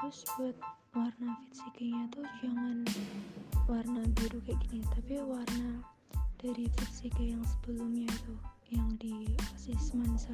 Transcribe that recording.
terus buat warna Fisiknya tuh jangan warna biru kayak gini tapi warna dari fitsike yang sebelumnya itu yang di Oasis Mansa